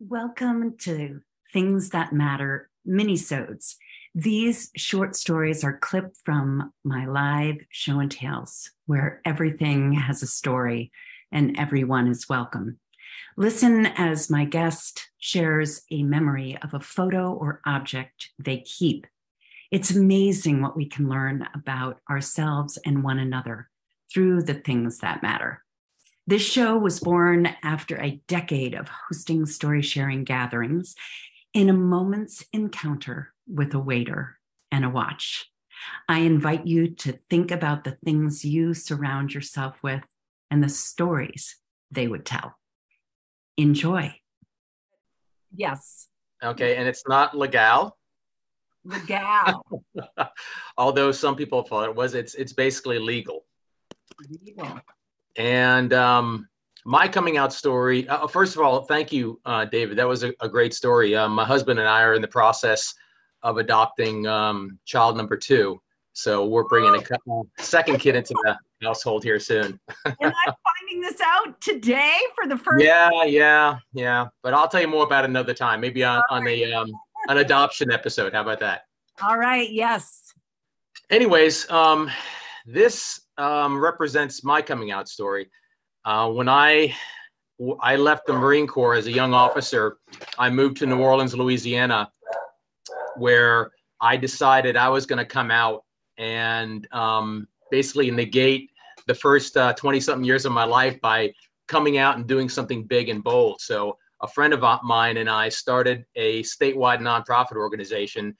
Welcome to Things That Matter minisodes. These short stories are clipped from my live show and tales, where everything has a story and everyone is welcome. Listen as my guest shares a memory of a photo or object they keep. It's amazing what we can learn about ourselves and one another through the things that matter. This show was born after a decade of hosting story sharing gatherings in a moment's encounter with a waiter and a watch. I invite you to think about the things you surround yourself with and the stories they would tell. Enjoy. Yes. Okay, and it's not legal. Legal. Although some people thought it was, it's it's basically legal. Legal. And um, my coming out story, uh, first of all, thank you, uh, David. That was a, a great story. Um, my husband and I are in the process of adopting um, child number two. So we're bringing a couple, second kid into the household here soon. and I'm finding this out today for the first. Yeah, yeah, yeah. But I'll tell you more about it another time. Maybe on, on a um, an adoption episode. How about that? All right. Yes. Anyways, um, this um, represents my coming out story. Uh, when I I left the Marine Corps as a young officer, I moved to New Orleans, Louisiana, where I decided I was going to come out and um, basically negate the first 20 uh, something years of my life by coming out and doing something big and bold. So a friend of mine and I started a statewide nonprofit organization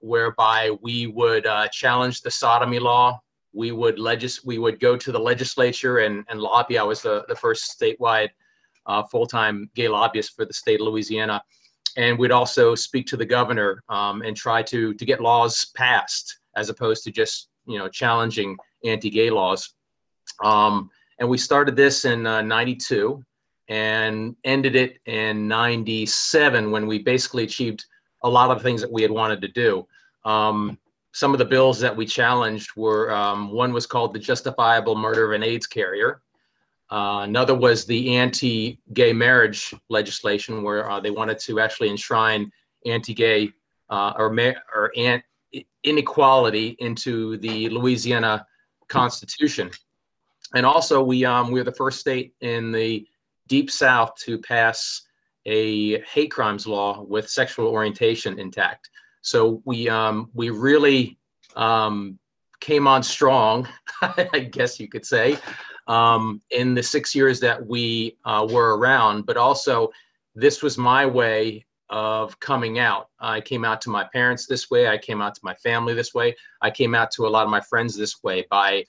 whereby we would uh, challenge the sodomy law, we would legis- we would go to the legislature and, and lobby. I was the, the first statewide uh, full-time gay lobbyist for the state of Louisiana. And we'd also speak to the governor um, and try to, to get laws passed as opposed to just, you know, challenging anti-gay laws. Um, and we started this in uh, 92 and ended it in 97 when we basically achieved a lot of things that we had wanted to do. Um, some of the bills that we challenged were um, one was called the justifiable murder of an AIDS carrier. Uh, another was the anti-gay marriage legislation, where uh, they wanted to actually enshrine anti-gay uh, or, or an- inequality into the Louisiana Constitution. And also, we um, we were the first state in the Deep South to pass a hate crimes law with sexual orientation intact. So we um, we really um, came on strong, I guess you could say, um, in the six years that we uh, were around. But also, this was my way of coming out. I came out to my parents this way. I came out to my family this way. I came out to a lot of my friends this way by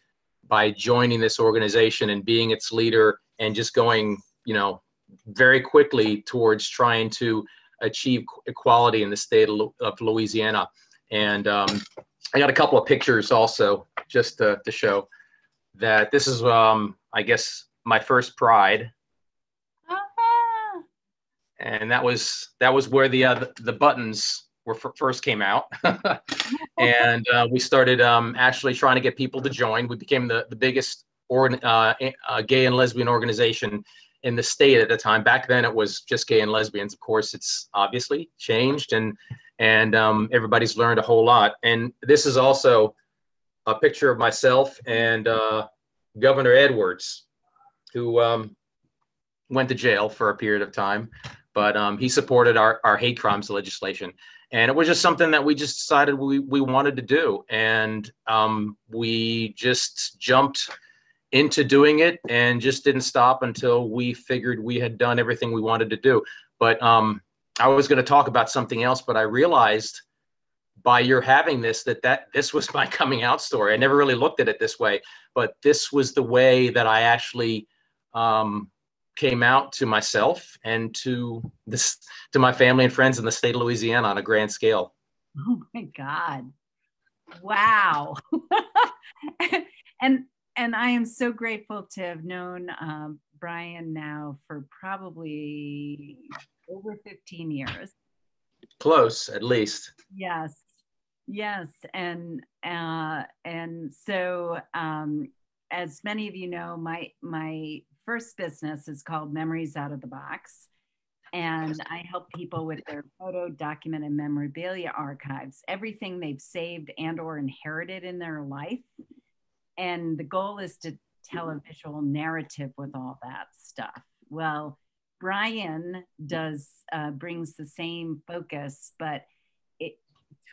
by joining this organization and being its leader and just going, you know, very quickly towards trying to achieve equality in the state of, Louisiana. And um, I got a couple of pictures also just to, to show that this is, um, I guess, my first pride. Uh-huh. And that was that was where the uh, the buttons were f- first came out, and uh, we started um, actually trying to get people to join. We became the the biggest or, uh, gay and lesbian organization in the state at the time. Back then, it was just gay and lesbians. Of course, it's obviously changed, and and um, everybody's learned a whole lot. And this is also a picture of myself and uh, Governor Edwards, who um, went to jail for a period of time, but um, he supported our, our hate crimes legislation. And it was just something that we just decided we, we wanted to do. And um, we just jumped into doing it and just didn't stop until we figured we had done everything we wanted to do. But um, I was going to talk about something else, but I realized by your having this that that this was my coming out story. I never really looked at it this way, but this was the way that I actually um, came out to myself and to this to my family and friends in the state of Louisiana on a grand scale. Oh my God! Wow. and and I am so grateful to have known um, Brian now for probably over 15 years. Close, at least. Yes, yes, and uh, and so um, as many of you know, my my first business is called Memories Out of the Box, and I help people with their photo, document, and memorabilia archives, everything they've saved and or inherited in their life. And the goal is to tell a visual narrative with all that stuff. Well, Brian does uh, brings the same focus, but it,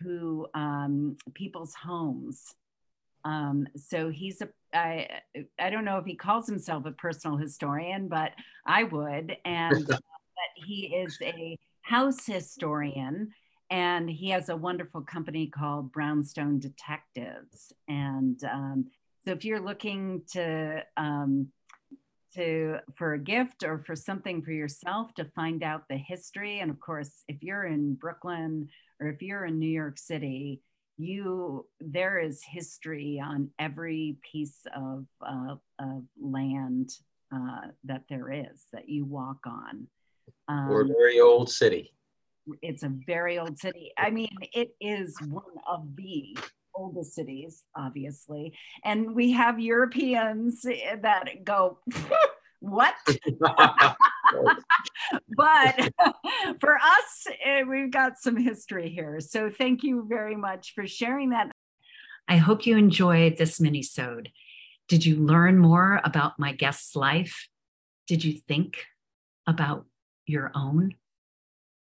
to um, people's homes. Um, so he's a I I don't know if he calls himself a personal historian, but I would, and uh, he is a house historian. And he has a wonderful company called Brownstone Detectives. And um, so if you're looking to um, to for a gift or for something for yourself to find out the history and of course if you're in brooklyn or if you're in new york city you there is history on every piece of, uh, of land uh, that there is that you walk on. Um, we're a very old city. it's a very old city. I mean it is one of the oldest cities, obviously. And we have Europeans that go, what? but for us, eh, we've got some history here. So thank you very much for sharing that. I hope you enjoyed this mini-sode. Did you learn more about my guest's life? Did you think about your own?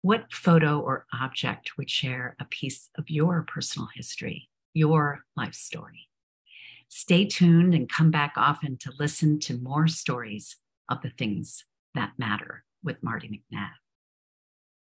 What photo or object would share a piece of your personal history? Your life story. Stay tuned and come back often to listen to more stories of the things that matter with Marty McNabb.